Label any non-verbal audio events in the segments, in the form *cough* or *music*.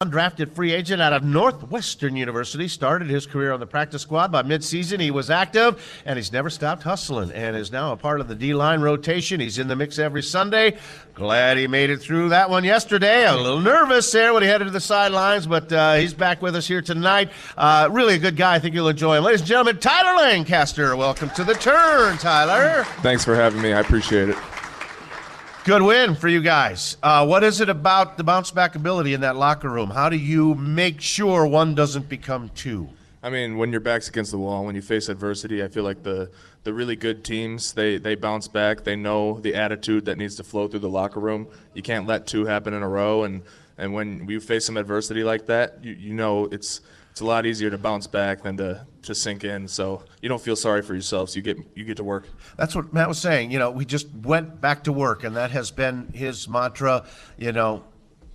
Undrafted free agent out of Northwestern University started his career on the practice squad. By midseason, he was active and he's never stopped hustling and is now a part of the D line rotation. He's in the mix every Sunday. Glad he made it through that one yesterday. A little nervous there when he headed to the sidelines, but uh, he's back with us here tonight. Uh, really a good guy. I think you'll enjoy him. Ladies and gentlemen, Tyler Lancaster. Welcome to the turn, Tyler. Thanks for having me. I appreciate it. Good win for you guys. Uh, what is it about the bounce back ability in that locker room? How do you make sure one doesn't become two? I mean, when your back's against the wall, when you face adversity, I feel like the the really good teams they they bounce back. They know the attitude that needs to flow through the locker room. You can't let two happen in a row, and and when you face some adversity like that, you, you know it's it's a lot easier to bounce back than to, to sink in. So you don't feel sorry for yourselves. You get you get to work. That's what Matt was saying. You know, we just went back to work, and that has been his mantra. You know,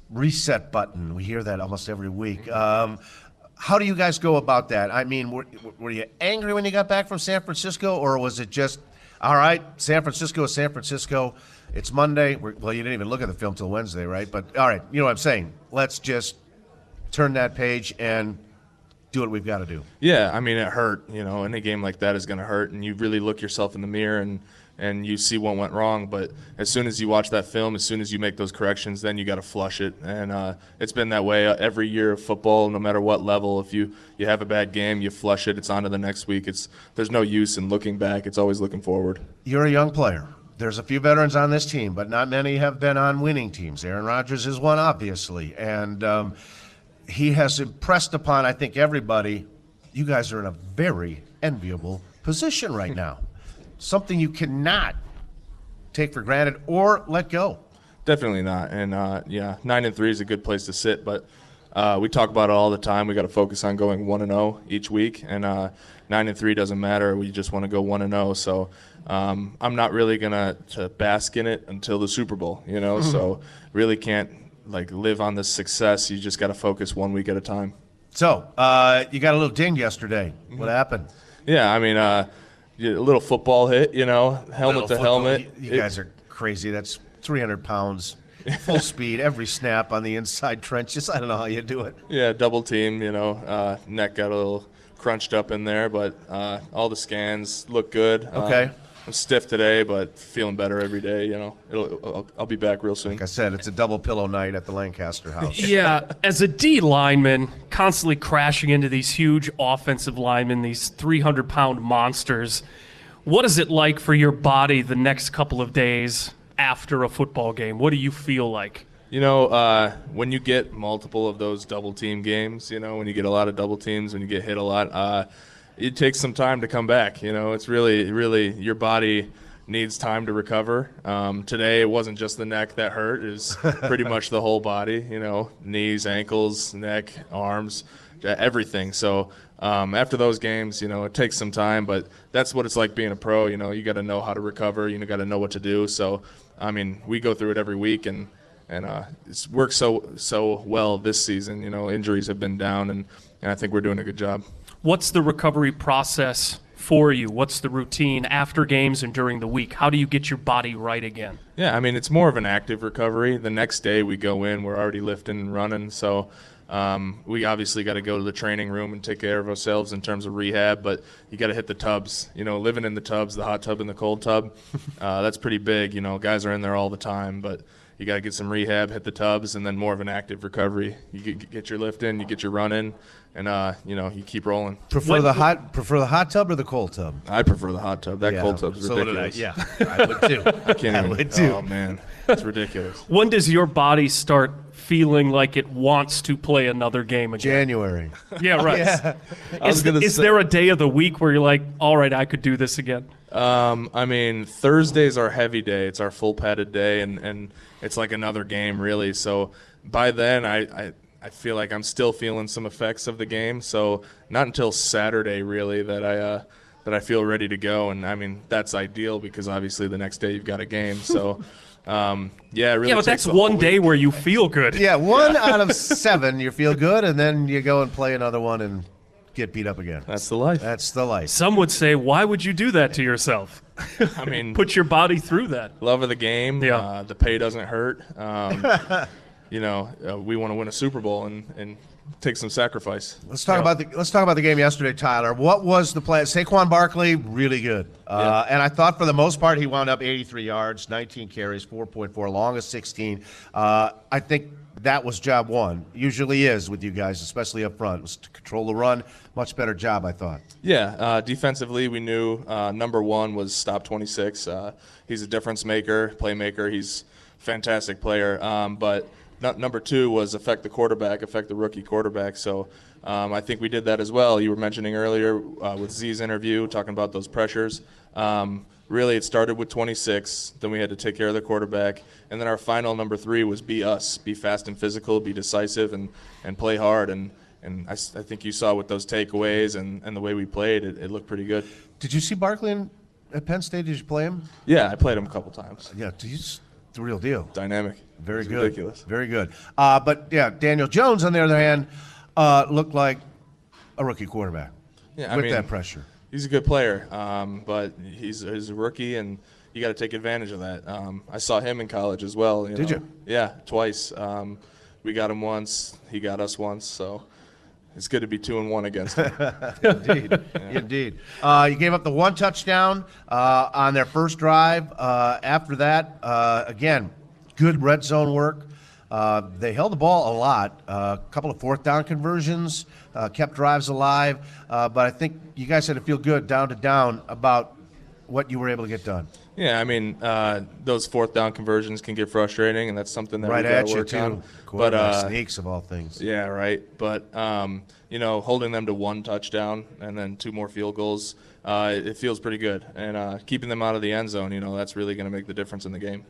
reset button. We hear that almost every week. Um, how do you guys go about that? I mean, were, were you angry when you got back from San Francisco, or was it just, all right, San Francisco is San Francisco. It's Monday. We're, well, you didn't even look at the film till Wednesday, right? But all right, you know what I'm saying. Let's just turn that page and do what we've got to do. Yeah, I mean, it hurt. You know, any game like that is going to hurt, and you really look yourself in the mirror and and you see what went wrong. But as soon as you watch that film, as soon as you make those corrections, then you got to flush it. And uh, it's been that way every year of football, no matter what level. If you you have a bad game, you flush it. It's on to the next week. It's there's no use in looking back. It's always looking forward. You're a young player. There's a few veterans on this team, but not many have been on winning teams. Aaron Rodgers is one, obviously, and. Um, he has impressed upon, I think, everybody, you guys are in a very enviable position right now. *laughs* Something you cannot take for granted or let go. Definitely not. And uh, yeah, nine and three is a good place to sit, but uh, we talk about it all the time. We got to focus on going one and zero oh each week, and uh, nine and three doesn't matter. We just want to go one and zero. Oh. So um, I'm not really gonna to bask in it until the Super Bowl, you know. *laughs* so really can't like live on this success. You just got to focus one week at a time. So uh, you got a little ding yesterday. What mm-hmm. happened? Yeah, I mean, uh, a little football hit. You know, helmet to helmet. You, you guys are crazy. That's 300 pounds. Full *laughs* speed, every snap on the inside trenches. I don't know how you do it. Yeah, double team. You know, uh, neck got a little crunched up in there, but uh, all the scans look good. Okay. I'm stiff today, but feeling better every day. You know, It'll, I'll, I'll be back real soon. Like I said, it's a double pillow night at the Lancaster house. *laughs* yeah, as a D lineman, constantly crashing into these huge offensive linemen, these 300 pound monsters. What is it like for your body the next couple of days after a football game? What do you feel like? You know, uh, when you get multiple of those double team games, you know, when you get a lot of double teams, when you get hit a lot, uh, it takes some time to come back. You know, it's really, really your body needs time to recover. Um, today, it wasn't just the neck that hurt; it was *laughs* pretty much the whole body. You know, knees, ankles, neck, arms, everything. So um, after those games, you know, it takes some time, but that's what it's like being a pro. You know, you got to know how to recover. You got to know what to do. So, I mean, we go through it every week, and and uh, it's worked so so well this season. You know, injuries have been down, and and I think we're doing a good job. What's the recovery process for you? What's the routine after games and during the week? How do you get your body right again? Yeah, I mean, it's more of an active recovery. The next day we go in, we're already lifting and running. So um, we obviously got to go to the training room and take care of ourselves in terms of rehab, but you got to hit the tubs. You know, living in the tubs, the hot tub and the cold tub, *laughs* uh, that's pretty big. You know, guys are in there all the time, but you got to get some rehab, hit the tubs, and then more of an active recovery. You get, get your lift in, you get your run in, and uh, you know you keep rolling. Prefer the hot prefer the hot tub or the cold tub? I prefer the hot tub. That yeah, cold tub's so ridiculous. yeah, *laughs* I would too. I can't I even, would too. Oh man, it's ridiculous. *laughs* when does your body start feeling like it wants to play another game again? January. Yeah, right. *laughs* yeah. Is, is say, there a day of the week where you're like, all right, I could do this again? Um, I mean, Thursday's our heavy day. It's our full padded day, and, and it's like another game, really. So by then, I, I I feel like I'm still feeling some effects of the game. So not until Saturday really that I uh, that I feel ready to go. And I mean that's ideal because obviously the next day you've got a game. So *laughs* um, yeah, really. Yeah, but that's one day where you feel good. Yeah, one *laughs* out of seven you feel good, and then you go and play another one and get beat up again. That's the life. That's the life. Some would say, why would you do that to yourself? *laughs* I mean, put your body through that. Love of the game. Yeah. Uh, the pay doesn't hurt. Um, *laughs* you know, uh, we want to win a Super Bowl and and take some sacrifice. Let's talk about the let's talk about the game yesterday, Tyler. What was the plan? Saquon Barkley, really good, uh, and I thought for the most part he wound up 83 yards, 19 carries, 4.4, long longest 16. Uh, I think that was job one. Usually is with you guys, especially up front, was to control the run. Much better job, I thought. Yeah, uh, defensively, we knew uh, number one was stop 26. Uh, he's a difference maker, playmaker. He's fantastic player. Um, but n- number two was affect the quarterback, affect the rookie quarterback. So um, I think we did that as well. You were mentioning earlier uh, with Z's interview, talking about those pressures. Um, really, it started with 26. Then we had to take care of the quarterback, and then our final number three was be us, be fast and physical, be decisive, and and play hard. And and I, I think you saw with those takeaways and, and the way we played, it, it looked pretty good. Did you see Barkley in, at Penn State? Did you play him? Yeah, I played him a couple times. Yeah, he's the real deal. Dynamic. Very It's good. Ridiculous. Very good. Uh, but yeah, Daniel Jones, on the other hand, uh, looked like a rookie quarterback Yeah, I with mean, that pressure. He's a good player, um, but he's, he's a rookie, and you got to take advantage of that. Um, I saw him in college as well. Did know. you? Yeah, twice. Um, we got him once. He got us once. So it's good to be two and one against him. *laughs* Indeed, indeed. Uh, you gave up the one touchdown uh, on their first drive. Uh, after that, uh, again, good red zone work. Uh, they held the ball a lot. A couple of fourth down conversions, uh, kept drives alive. Uh, but I think you guys had to feel good down to down about what you were able to get done. yeah, I mean, uh, those fourth down conversions can get frustrating, and that's something that right we got to work too. on. But uh, sneaks of all things. Yeah, right. But um, you know, holding them to one touchdown and then two more field goals, uh, it, it feels pretty good. And uh, keeping them out of the end zone, you know, that's really going to make the difference in the game.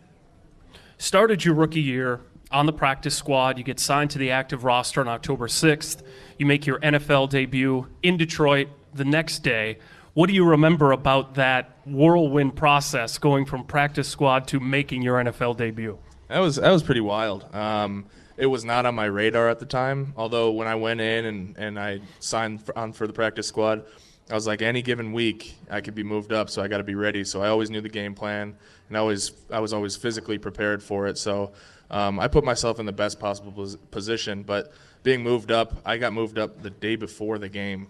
started your rookie year on the practice squad. You get signed to the active roster on October 6th. You make your NFL debut in Detroit the next day. What do you remember about that whirlwind process going from practice squad to making your NFL debut? That was that was pretty wild. Um, it was not on my radar at the time. Although when I went in and, and I signed for, on for the practice squad, I was like, any given week I could be moved up, so I got to be ready. So I always knew the game plan, and I always I was always physically prepared for it. So um, I put myself in the best possible position. But being moved up, I got moved up the day before the game,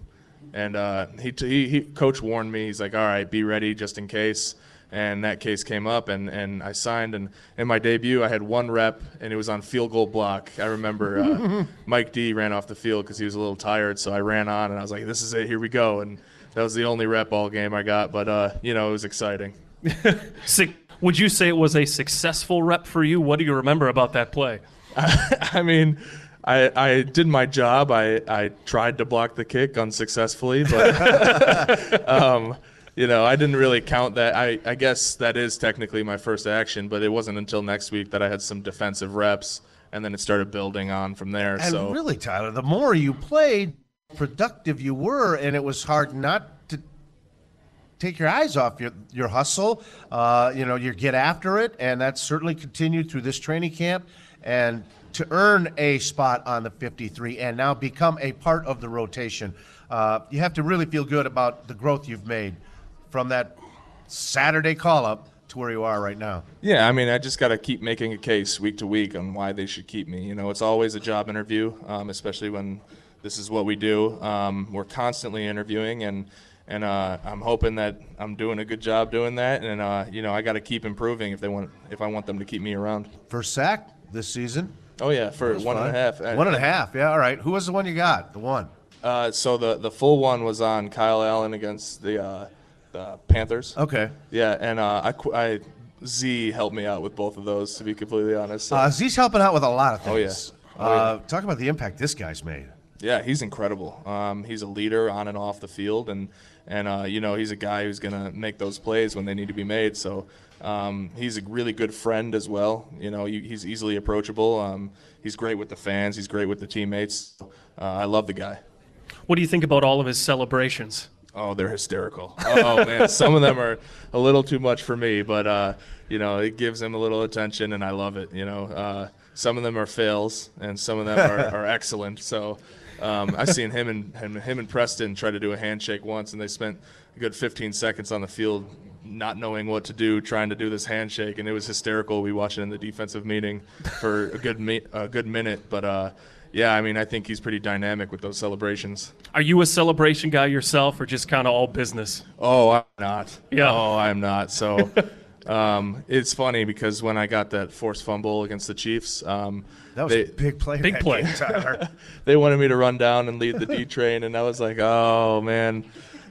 and uh, he, he he coach warned me. He's like, all right, be ready just in case and that case came up and, and I signed and in my debut I had one rep and it was on field goal block. I remember uh, *laughs* Mike D ran off the field because he was a little tired, so I ran on and I was like, "This is it, here we go." And that was the only rep all game I got, but uh, you know it was exciting. *laughs* Sick. Would you say it was a successful rep for you? What do you remember about that play? *laughs* I mean. I, I did my job. I, I tried to block the kick unsuccessfully, but *laughs* um, you know I didn't really count that. I, I guess that is technically my first action, but it wasn't until next week that I had some defensive reps, and then it started building on from there. And so really, Tyler, the more you played, productive you were, and it was hard not to take your eyes off your your hustle. Uh, you know, you get after it, and that's certainly continued through this training camp. And to earn a spot on the 53 and now become a part of the rotation, uh, you have to really feel good about the growth you've made from that Saturday call up to where you are right now. Yeah, I mean, I just got to keep making a case week to week on why they should keep me. You know, it's always a job interview, um, especially when this is what we do. Um, we're constantly interviewing, and and uh, I'm hoping that I'm doing a good job doing that. And uh, you know, I got to keep improving if they want if I want them to keep me around. First sack this season. Oh yeah, for one and a half. Uh, One and a half. Yeah. All right. Who was the one you got? The one. Uh, so the the full one was on Kyle Allen against the uh, the Panthers. Okay. Yeah, and uh, I, I Z helped me out with both of those to be completely honest. So- Uh, Z's helping out with a lot of Oh, yeah. things. Oh, uh, Talk about the impact this guy's made. Yeah, he's incredible. Um, he's a leader on and off the field, and and uh, you know he's a guy who's gonna make those plays when they need to be made. So um, he's a really good friend as well. You know, he- he's easily approachable. Um, he's great with the fans. He's great with the teammates. Uh, I love the guy. What do you think about all of his celebrations? Oh, they're hysterical. Oh man, *laughs* some of them are a little too much for me, but uh, you know it gives him a little attention, and I love it. You know, uh, some of them are fails, and some of them are, *laughs* are excellent. So Um, I seen him and him, him and Preston try to do a handshake once, and they spent a good 15 seconds on the field not knowing what to do, trying to do this handshake, and it was hysterical. We watched it in the defensive meeting for a good mi- a good minute, but uh, yeah, I mean, I think he's pretty dynamic with those celebrations. Are you a celebration guy yourself, or just kind of all business? Oh, I'm not. Yeah. Oh, I'm not. So *laughs* um, it's funny because when I got that forced fumble against the Chiefs, um, That was they, a big play. Big play. game, Tyler. *laughs* they wanted me to run down and lead the D train, and I was like, oh man,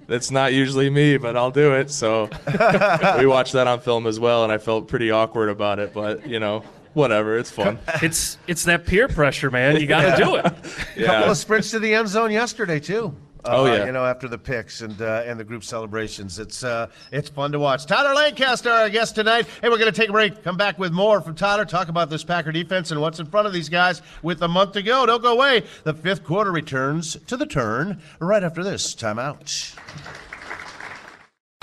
that's not usually me, but I'll do it. So *laughs* we watched that on film as well, and I felt pretty awkward about it, but you know, whatever, it's fun. *laughs* It's it's that peer pressure, man. You got to do it. A couple of sprints to the end zone yesterday too. Oh, Uh, yeah. you know after the picks and uh, and the group celebrations, it's uh, it's fun to watch. Tyler Lancaster, our guest tonight. Hey, we're going to take a break. Come back with more from Tyler. Talk about this Packer defense and what's in front of these guys with a month to go. Don't go away. The fifth quarter returns to the turn right after this timeout.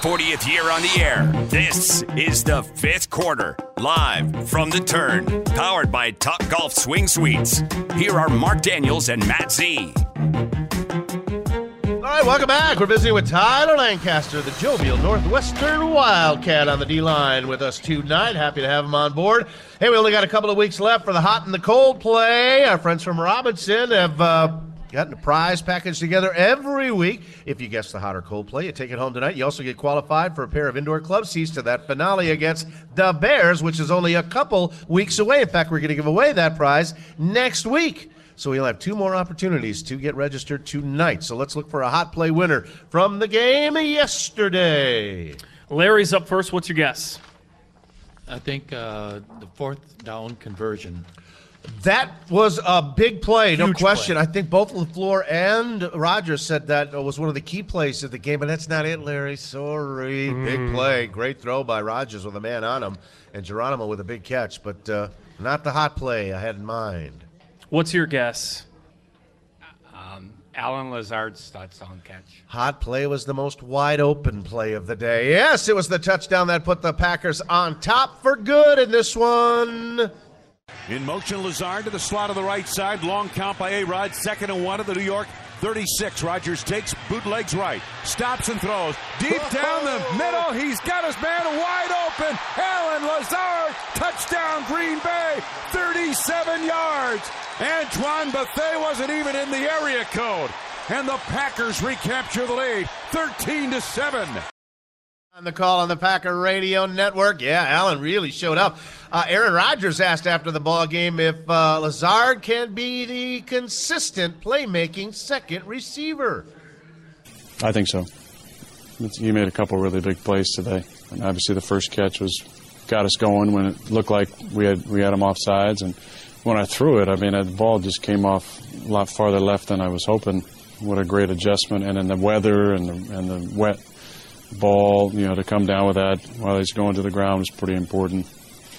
40th year on the air. This is the fifth quarter, live from the turn, powered by Top Golf Swing Suites. Here are Mark Daniels and Matt Z. Right, welcome back. We're visiting with Tyler Lancaster, the jovial Northwestern Wildcat on the D line with us tonight. Happy to have him on board. Hey, we only got a couple of weeks left for the hot and the cold play. Our friends from Robinson have uh, gotten a prize package together every week. If you guess the hot or cold play, you take it home tonight. You also get qualified for a pair of indoor club seats to that finale against the Bears, which is only a couple weeks away. In fact, we're going to give away that prize next week. So we'll have two more opportunities to get registered tonight. So let's look for a hot play winner from the game yesterday. Larry's up first. What's your guess? I think uh, the fourth down conversion. That was a big play, no question. play. I think both LaFleur and Rodgers said that was one of the key plays of the game, but that's not it, Larry. Sorry. Big play. Great throw by Rodgers with a man on him, and Geronimo with a big catch, but uh, not the hot play I had in mind. What's your guess? Um, Allen Lazard's touchdown catch. Hot play was the most wide open play of the day. Yes, it was the touchdown that put the Packers on top for good in this one. In motion, Lazard to the slot of the right side. Long count by A Rod. Second and one of the New York 36. Rodgers takes bootlegs right. Stops and throws. Deep down the middle. He's got his man wide open. Allen Lazard. Touchdown, Green Bay. 37 yards. Antoine Bethea wasn't even in the area code. And the Packers recapture the lead. 13 to 7. On the call on the Packer Radio Network. Yeah, Allen really showed up. Uh, Aaron Rodgers asked after the ball game if uh, Lazard can be the consistent playmaking second receiver. I think so. He made a couple really big plays today, and obviously the first catch was got us going when it looked like we had we had him off sides, and when I threw it, I mean the ball just came off a lot farther left than I was hoping. What a great adjustment, and then the weather and the, and the wet ball, you know, to come down with that while he's going to the ground is pretty important.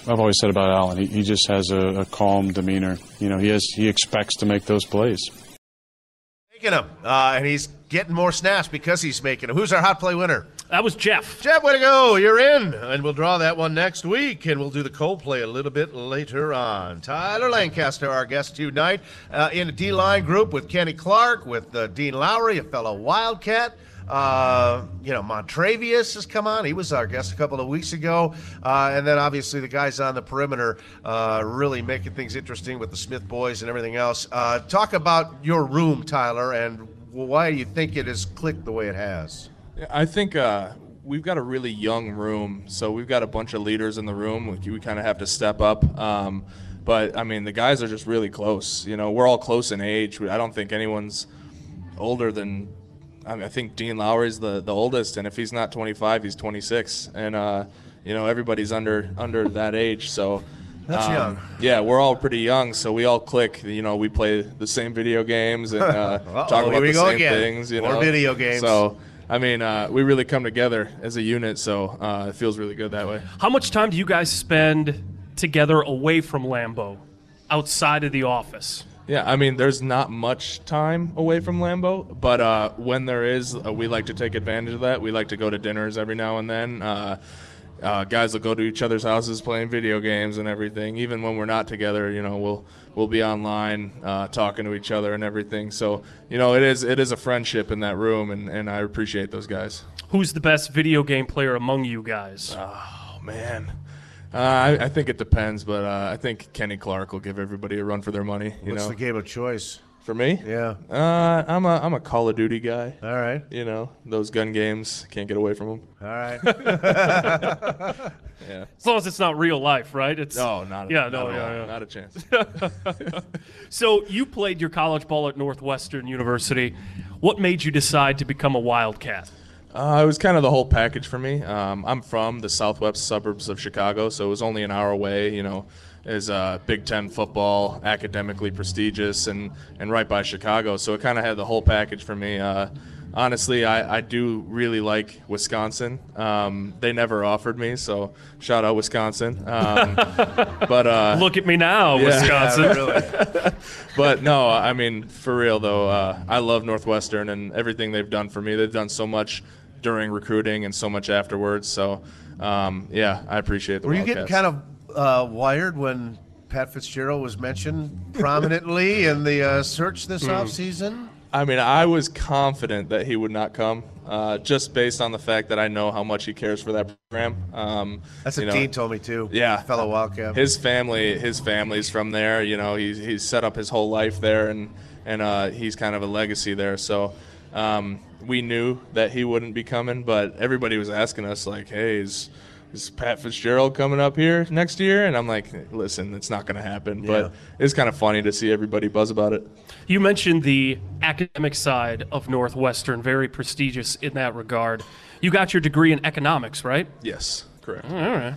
I've always said about Allen, he, he just has a, a calm demeanor. You know, he has he expects to make those plays. Making them. Uh, and he's getting more snaps because he's making them. Who's our hot play winner? That was Jeff. Jeff, way to go. You're in. And we'll draw that one next week. And we'll do the cold play a little bit later on. Tyler Lancaster, our guest tonight, uh, in a D line group with Kenny Clark, with uh, Dean Lowry, a fellow Wildcat. Uh, you know, Montravius has come on. He was our guest a couple of weeks ago. Uh, and then obviously the guys on the perimeter uh, really making things interesting with the Smith boys and everything else. Uh, talk about your room, Tyler, and why you think it has clicked the way it has. I think uh, we've got a really young room, so we've got a bunch of leaders in the room. We, we kind of have to step up. Um, but I mean, the guys are just really close. You know, we're all close in age. I don't think anyone's older than. I, mean, I think Dean Lowry's the, the oldest, and if he's not 25, he's 26, and uh, you know everybody's under under that age. So That's um, young. Yeah, we're all pretty young, so we all click. You know, we play the same video games and *laughs* uh, talk about we the go same again. things. You More know, video games. So I mean, uh, we really come together as a unit, so uh, it feels really good that way. How much time do you guys spend together away from Lambeau, outside of the office? Yeah, I mean, there's not much time away from Lambeau, but uh, when there is, uh, we like to take advantage of that. We like to go to dinners every now and then. Uh, uh, guys will go to each other's houses playing video games and everything. Even when we're not together, you know, we'll we'll be online uh, talking to each other and everything. So you know, it is it is a friendship in that room, and, and I appreciate those guys. Who's the best video game player among you guys? Oh man. Uh, I, I think it depends, but uh, I think Kenny Clark will give everybody a run for their money. You What's know, the game of choice? for me, Yeah. uh, I'm a I'm a Call of Duty guy. All right. You know, those gun games can't get away from them. All right. Yeah. *laughs* *laughs* As long as it's not real life, right? It's No, not a, Yeah, not no, at yeah, yeah. not a chance. *laughs* So you played your college ball at Northwestern University. What made you decide to become a Wildcat? Uh, it was kind of the whole package for me. Um, I'm from the southwest suburbs of Chicago, so it was only an hour away. You know, is uh, Big Ten football, academically prestigious, and and right by Chicago. So it kind of had the whole package for me. Uh, honestly, I, I do really like Wisconsin. Um, they never offered me, so shout out Wisconsin. Um, *laughs* but uh, Look at me now, Wisconsin. *laughs* but no, I mean for real though, uh, I love Northwestern and everything they've done for me. They've done so much during recruiting and so much afterwards. So um, yeah, I appreciate the. Were you getting kind of uh, wired when Pat Fitzgerald was mentioned prominently *laughs* in the uh, search this Hmm. offseason? I mean, I was confident that he would not come, uh, just based on the fact that I know how much he cares for that program. Um, That's what know, Dean told me too. Yeah. fellow Wildcat. His family, his family's from there. You know, he's he's set up his whole life there, and and uh, he's kind of a legacy there. So um, we knew that he wouldn't be coming, but everybody was asking us like, "Hey, is is Pat Fitzgerald coming up here next year?" And I'm like, "Listen, it's not going to happen." Yeah. But it's kind of funny to see everybody buzz about it. You mentioned the academic side of Northwestern, very prestigious in that regard. You got your degree in economics, right? Yes, correct. All right.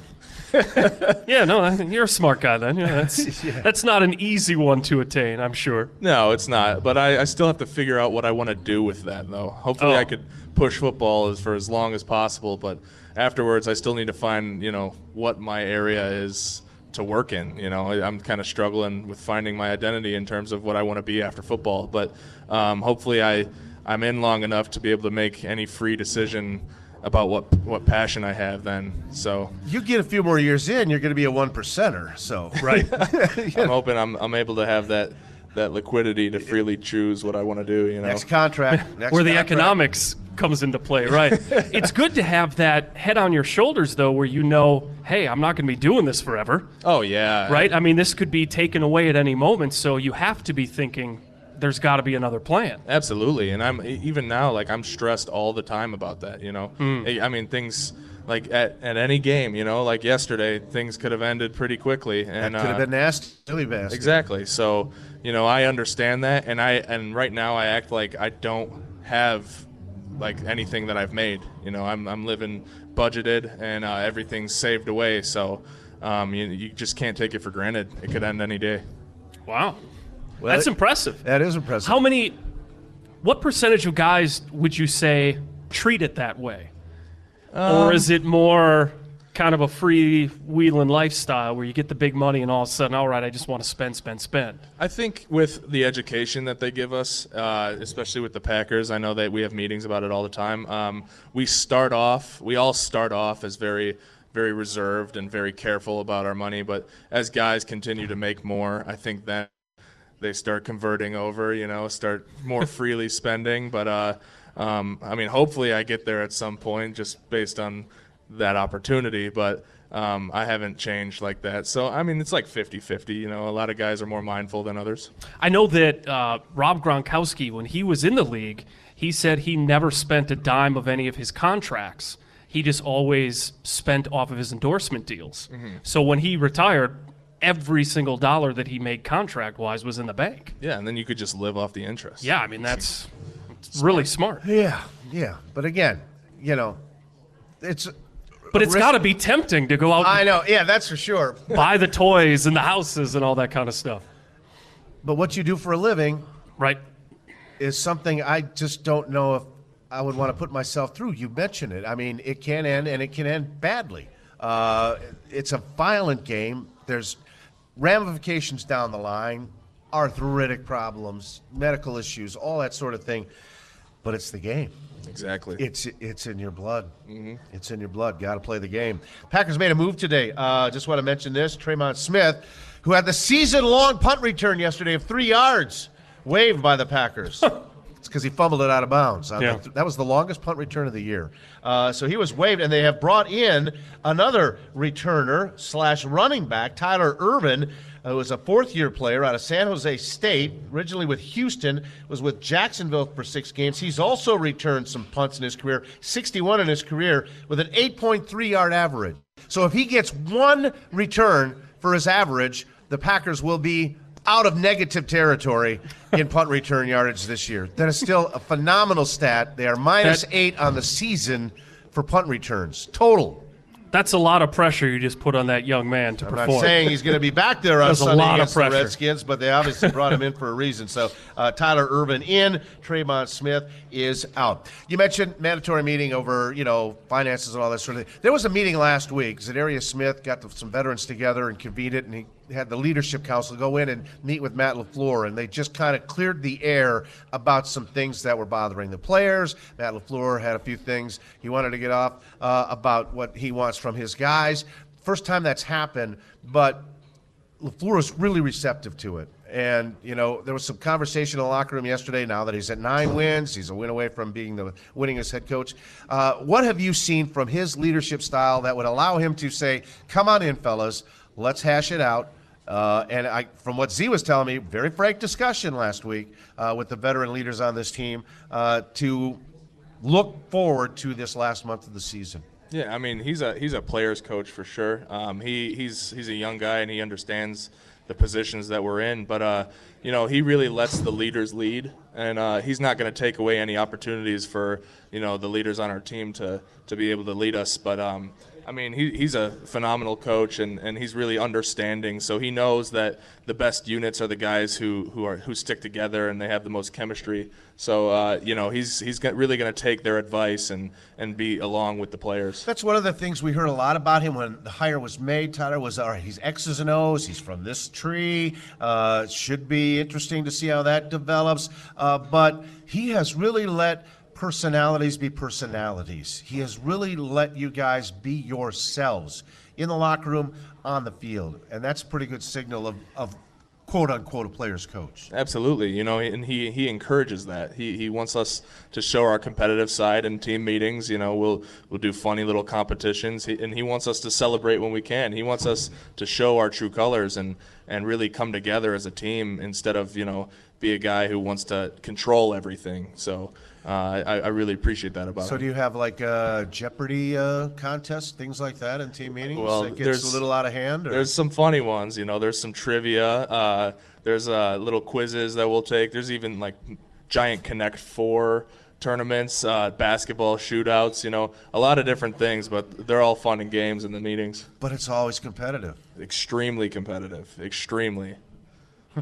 *laughs* yeah, no, you're a smart guy then. Yeah, that's, *laughs* that's not an easy one to attain, I'm sure. No, it's not. But I, I still have to figure out what I want to do with that, though. Hopefully, Oh. I could push football as for as long as possible. But afterwards, I still need to find, you know, what my area is to work in. You know, I- I'm kind of struggling with finding my identity in terms of what I want to be after football. But um, hopefully, I I'm in long enough to be able to make any free decision about what what passion I have. Then, so you get a few more years in, you're going to be a one percenter. So Right. *laughs* *laughs* I'm hoping I'm I'm able to have that. That liquidity to freely choose what I want to do, you know. next contract, *laughs* next Where the contract. economics comes into play, right? it's good to have that head on your shoulders, though, where you know, hey, I'm not going to be doing this forever, Oh yeah, right? I mean, this could be taken away at any moment, so you have to be thinking there's got to be another plan. Absolutely, and I'm even now like I'm stressed all the time about that. You know, I I mean things like at, at any game. You know, like yesterday, things could have ended pretty quickly, That and could have uh, been nasty. Silly basket. exactly. So you know, I understand that, and I and right now I act like I don't have like anything that I've made. You know, I'm I'm living budgeted, and uh, everything's saved away. So. Um, you, you just can't take it for granted. It could end any day. Wow. Well, That's it- impressive. That is impressive. How many, what percentage of guys would you say treat it that way? or is it more kind of a free wheeling lifestyle where you get the big money and all of a sudden, all right, I just want to spend, spend, spend? I think with the education that they give us, uh, especially with the Packers, I know that we have meetings about it all the time. Um, we start off, we all start off as very, very reserved and very careful about our money. But as guys continue to make more, I think that they start converting over, you know, start more *laughs* freely spending. But uh, um, I mean, hopefully, I get there at some point, just based on that opportunity. But um, I haven't changed like that. So I mean, it's like 50-50. You know, a lot of guys are more mindful than others. I know that uh, Rob Gronkowski, when he was in the league, he said he never spent a dime of any of his contracts. He just always spent off of his endorsement deals. So when he retired, every single dollar that he made contract wise was in the bank. Yeah, and then you could just live off the interest. Yeah, I mean, that's *laughs* it's really smart. Yeah, yeah. But again, you know, it's. But it's risk- got to be tempting to go out I know. Yeah, that's for sure. *laughs* buy the toys and the houses and all that kind of stuff. But what you do for a living Right? is something I just don't know if I would want to put myself through. You mentioned it. I mean, it can end and it can end badly. Uh, it's a violent game. There's ramifications down the line, arthritic problems, medical issues, all that sort of thing. but it's the game. Exactly. It's it's in your blood. It's in your blood. Got to play the game. Packers made a move today. Uh, just want to mention this: Tremon Smith, who had the season-long punt return yesterday of three yards, waived by the Packers. *laughs* because he fumbled it out of bounds. Yeah. that was the longest punt return of the year. Uh, so he was waived, and they have brought in another returner slash running back, Tyler Ervin, who is a fourth-year player out of San Jose State, originally with Houston, was with Jacksonville for six games. He's also returned some punts in his career, 61 in his career, with an 8.3-yard average. So if he gets one return for his average, the Packers will be out of negative territory in punt return yardage this year. That is still a phenomenal stat. They are minus That- eight on the season for punt returns total. That's a lot of pressure you just put on that young man to perform. I'm perform. not saying he's going to be back there on That's a Sunday lot of against the. Redskins, but they obviously brought him in for a reason. So uh, Tyler Ervin in, Trayvon Smith is out. You mentioned mandatory meeting over you know finances and all that sort of thing. There was a meeting last week. Za'Darius Smith got the, some veterans together and convened it, and he had the leadership council go in and meet with Matt LaFleur, and they just kind of cleared the air about some things that were bothering the players. Matt LaFleur had a few things he wanted to get off uh, about what he wants from his guys. First time that's happened, but LaFleur is really receptive to it. And, you know, there was some conversation in the locker room yesterday now that he's at nine wins. He's a win away from being the winningest head coach. Uh, what have you seen from his leadership style that would allow him to say, come on in, fellas, let's hash it out? Uh, and I, from what Z was telling me, very frank discussion last week uh, with the veteran leaders on this team uh, to look forward to this last month of the season. Yeah, I mean he's a he's a player's coach for sure. Um, he he's he's a young guy and he understands the positions that we're in. But uh, you know he really lets the leaders lead, and uh, he's not going to take away any opportunities for you know the leaders on our team to to be able to lead us. But um, I mean, he, he's a phenomenal coach, and, and he's really understanding. So he knows that the best units are the guys who, who are who stick together and they have the most chemistry. So uh, you know, he's he's really going to take their advice and and be along with the players. That's one of the things we heard a lot about him when the hire was made. Tyler was all right. He's X's and O's. He's from this tree. Uh, should be interesting to see how that develops. Uh, but he has really let personalities be personalities. He has really let you guys be yourselves in the locker room, on the field, and that's a pretty good signal of, of quote unquote a player's coach. Absolutely, you know, and he, he encourages that. He, he wants us to show our competitive side in team meetings. You know, we'll we'll do funny little competitions, he, and he wants us to celebrate when we can. He wants us to show our true colors and and really come together as a team instead of you know be a guy who wants to control everything. So uh, I, I really appreciate that about So him. do you have like a Jeopardy uh, contest, things like that in team meetings? Well, that gets there's- a little out of hand. Or? There's some funny ones, you know. There's some trivia. Uh, there's uh, little quizzes that we'll take. There's even like giant Connect Four tournaments, uh, basketball shootouts. You know, a lot of different things, but they're all fun and games in the meetings. but it's always competitive. Extremely competitive. Extremely.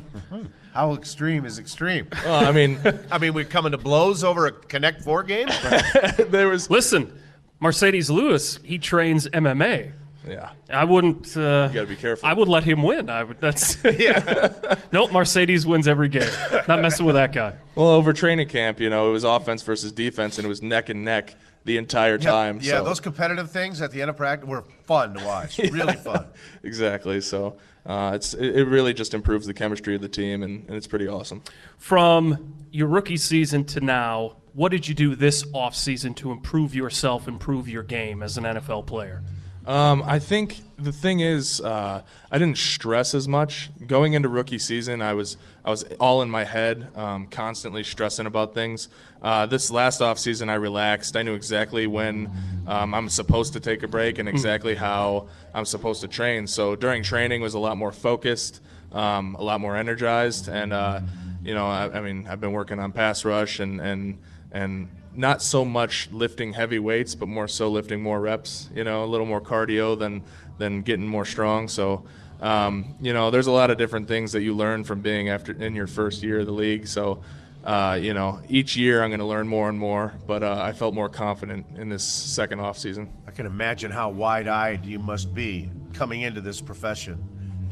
*laughs* How extreme is extreme? Well, I mean, *laughs* I mean, we're coming to blows over a Connect Four game. *laughs* there was. Listen, Marcedes Lewis, he trains MMA. Yeah. I wouldn't. Uh, You gotta be careful. I would let him win. I would. That's. yeah. nope. Mercedes wins every game. Not messing with that guy. Well, over training camp, you know, it was offense versus defense, and it was neck and neck the entire time. yeah, so. those competitive things at the end of practice were fun to watch. *laughs* Really fun. exactly. So uh, it's it, it really just improves the chemistry of the team, and, and it's pretty awesome. From your rookie season to now, what did you do this offseason to improve yourself, improve your game as an NFL player? Um, I think the thing is, uh, I didn't stress as much going into rookie season. I was I was all in my head, um, constantly stressing about things. Uh, this last off season, I relaxed. I knew exactly when um, I'm supposed to take a break and exactly how I'm supposed to train. So during training was a lot more focused, um, a lot more energized, and uh, you know, I, I mean, I've been working on pass rush and and and not so much lifting heavy weights, but more so lifting more reps. You know, a little more cardio than than getting more strong. So, um, you know, there's a lot of different things that you learn from being after in your first year of the league. So, uh, you know, each year I'm going to learn more and more. But uh, I felt more confident in this second off season. I can imagine how wide-eyed you must be coming into this profession.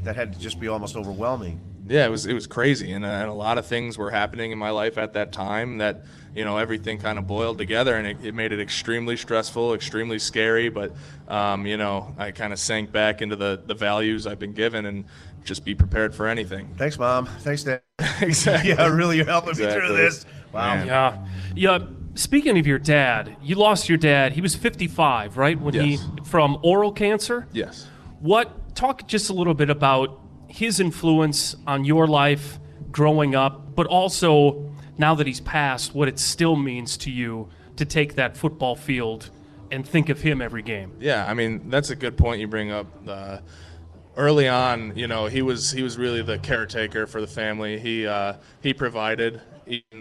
That had to just be almost overwhelming. Yeah, it was it was crazy, and, uh, and a lot of things were happening in my life at that time that you know everything kind of boiled together, and it, it made it extremely stressful, extremely scary. But um, you know, I kind of sank back into the the values I've been given, and just be prepared for anything. Thanks, mom. Thanks, Dad. *laughs* *laughs* exactly. Yeah, really, you're helping me through this. Wow. Man. Yeah. Yeah. Speaking of your dad, you lost your dad. He was 55, right? When Yes. he from oral cancer. Yes. What talk just a little bit about his influence on your life growing up, but also now that he's passed, what it still means to you to take that football field and think of him every game. Yeah, I mean that's a good point you bring up. Uh, early on, you know, he was he was really the caretaker for the family. He uh, he provided.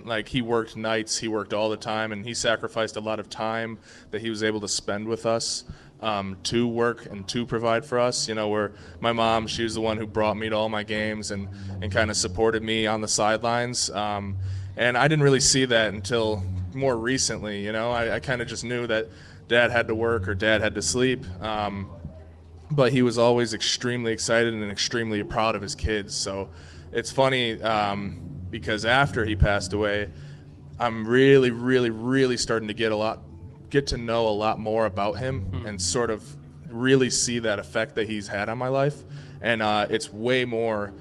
Like he worked nights, he worked all the time, and he sacrificed a lot of time that he was able to spend with us um, to work and to provide for us. You know, where my mom, she was the one who brought me to all my games and and kind of supported me on the sidelines. Um, and I didn't really see that until more recently. You know, I, I kind of just knew that dad had to work or dad had to sleep. Um, but he was always extremely excited and extremely proud of his kids. So it's funny um, because after he passed away, I'm really, really, really starting to get a lot, get to know a lot more about him and sort of really see that effect that he's had on my life. And uh, it's way more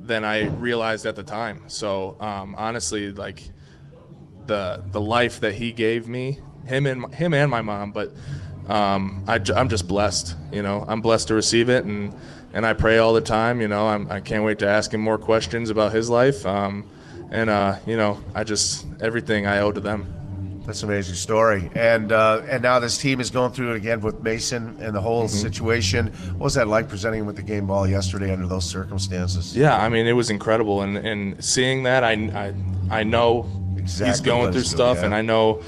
than I realized at the time. So um, honestly, like the the life that he gave me, him and him and my mom. But um, I, am just blessed. You know, I'm blessed to receive it, and and I pray all the time. You know, I'm, I can't wait to ask him more questions about his life. Um, and uh, you know, I just everything I owe to them. That's an amazing story. And uh, and now this team is going through it again with Mason and the whole Mm-hmm. situation. What was that like presenting him with the game ball yesterday under those circumstances? Yeah, I mean, it was incredible, and and seeing that, I I, I know he's Exactly what going through stuff, yeah. and I know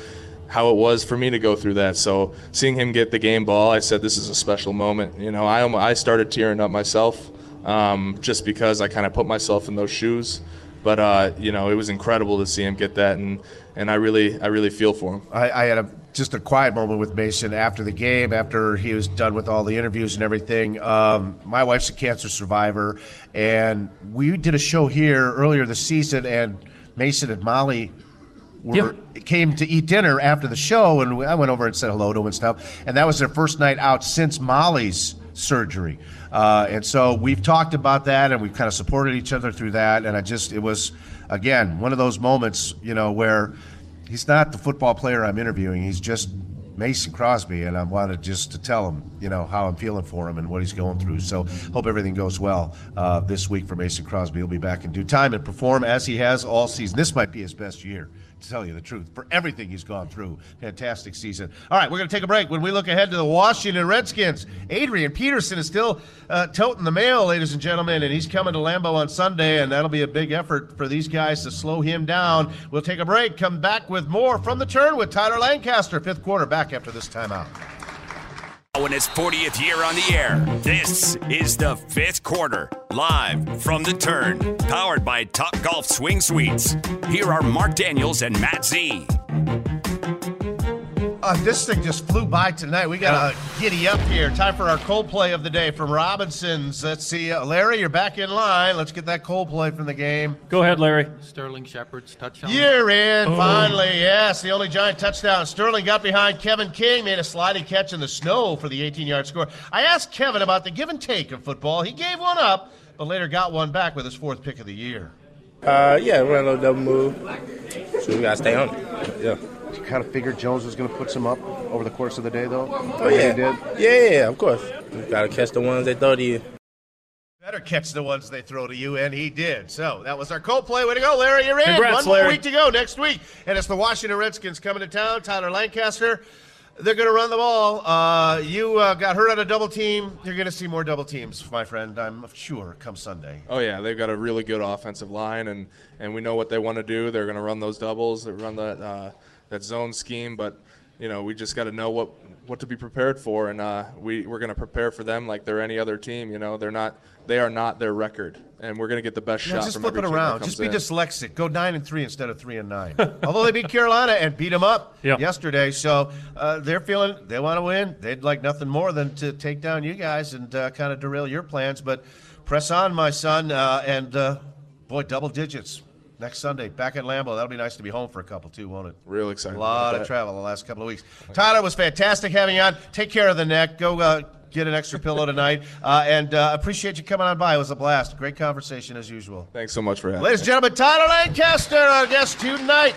how it was for me to go through that. So seeing him get the game ball, I said this is a special moment. You know, I I started tearing up myself, um, just because I kind of put myself in those shoes. But uh, you know, it was incredible to see him get that, and and I really I really feel for him. I, I had a just a quiet moment with Mason after the game, after he was done with all the interviews and everything. Um, my wife's a cancer survivor, and we did a show here earlier this season, and Mason and Molly were came to eat dinner after the show, and I went over and said hello to them and stuff. And that was their first night out since Molly's surgery, uh, and so we've talked about that, and we've kind of supported each other through that. And I just it was again one of those moments, you know, where he's not the football player I'm interviewing. He's just Mason Crosby, and I wanted just to tell him, you know, how I'm feeling for him and what he's going through. So hope everything goes well uh, this week for Mason Crosby. He'll be back in due time and perform as he has all season. This might be his best year. To tell you the truth, for everything he's gone through, fantastic season. All right, we're going to take a break. When we look ahead to the Washington Redskins, Adrian Peterson is still uh, toting the mail, ladies and gentlemen, and he's coming to Lambeau on Sunday, and that'll be a big effort for these guys to slow him down. We'll take a break, come back with more from the turn with Tyler Lancaster, fifth quarter, back after this timeout. In its 40th year on the air, this is the fifth quarter, live from the turn, powered by Top Golf Swing Suites. Here are Mark Daniels and Matt Z. Uh, this thing just flew by tonight. We got to giddy up here. Time for our cold play of the day from Robinson's. Let's see. Uh, Larry, you're back in line. Let's get that cold play from the game. Go ahead, Larry. Sterling Shepard's touchdown. You're in, finally. Yes, the only giant touchdown. Sterling got behind Kevin King, made a sliding catch in the snow for the 18 yard score. I asked Kevin about the give and take of football. He gave one up, but later got one back with his fourth pick of the year. Uh, yeah, run a little double move. So we gotta stay on it. Yeah. You kind of figured Jones was going to put some up over the course of the day, though? Oh yeah. Yeah, yeah, yeah, of course. You gotta catch the ones they throw to you. Better catch the ones they throw to you, and he did. So that was our cold play. Way to go, Larry. You're in. Congrats, One more Larry. week to go next week. And it's the Washington Redskins coming to town. Tyler Lancaster. They're going to run the ball. Uh, you uh, got hurt on a double team. You're going to see more double teams, my friend. I'm sure come Sunday. Oh yeah, they've got a really good offensive line, and and we know what they want to do. They're going to run those doubles, they run that uh, that zone scheme, but you know we just got to know what what to be prepared for, and uh, we we're going to prepare for them like they're any other team. You know, they're not they are not their record, and we're going to get the best Yeah, shot. just from flip it every team around. Just be in. dyslexic. Go nine and three instead of three and nine. *laughs* Although they beat Carolina and beat them up Yeah. yesterday, so uh, they're feeling they want to win. They'd like nothing more than to take down you guys and uh, kind of derail your plans. But press on, my son, uh, and uh, boy, double digits next Sunday back at Lambeau. That'll be nice to be home for a couple too, won't it? Real excited. A lot of that. travel the last couple of weeks. Tyler was fantastic having you on. Take care of the neck. Go uh, get an extra pillow tonight, *laughs* uh, and uh, appreciate you coming on by. It was a blast. Great conversation as usual. Thanks so much for having me. Ladies and gentlemen, Tyler Lancaster, our guest tonight.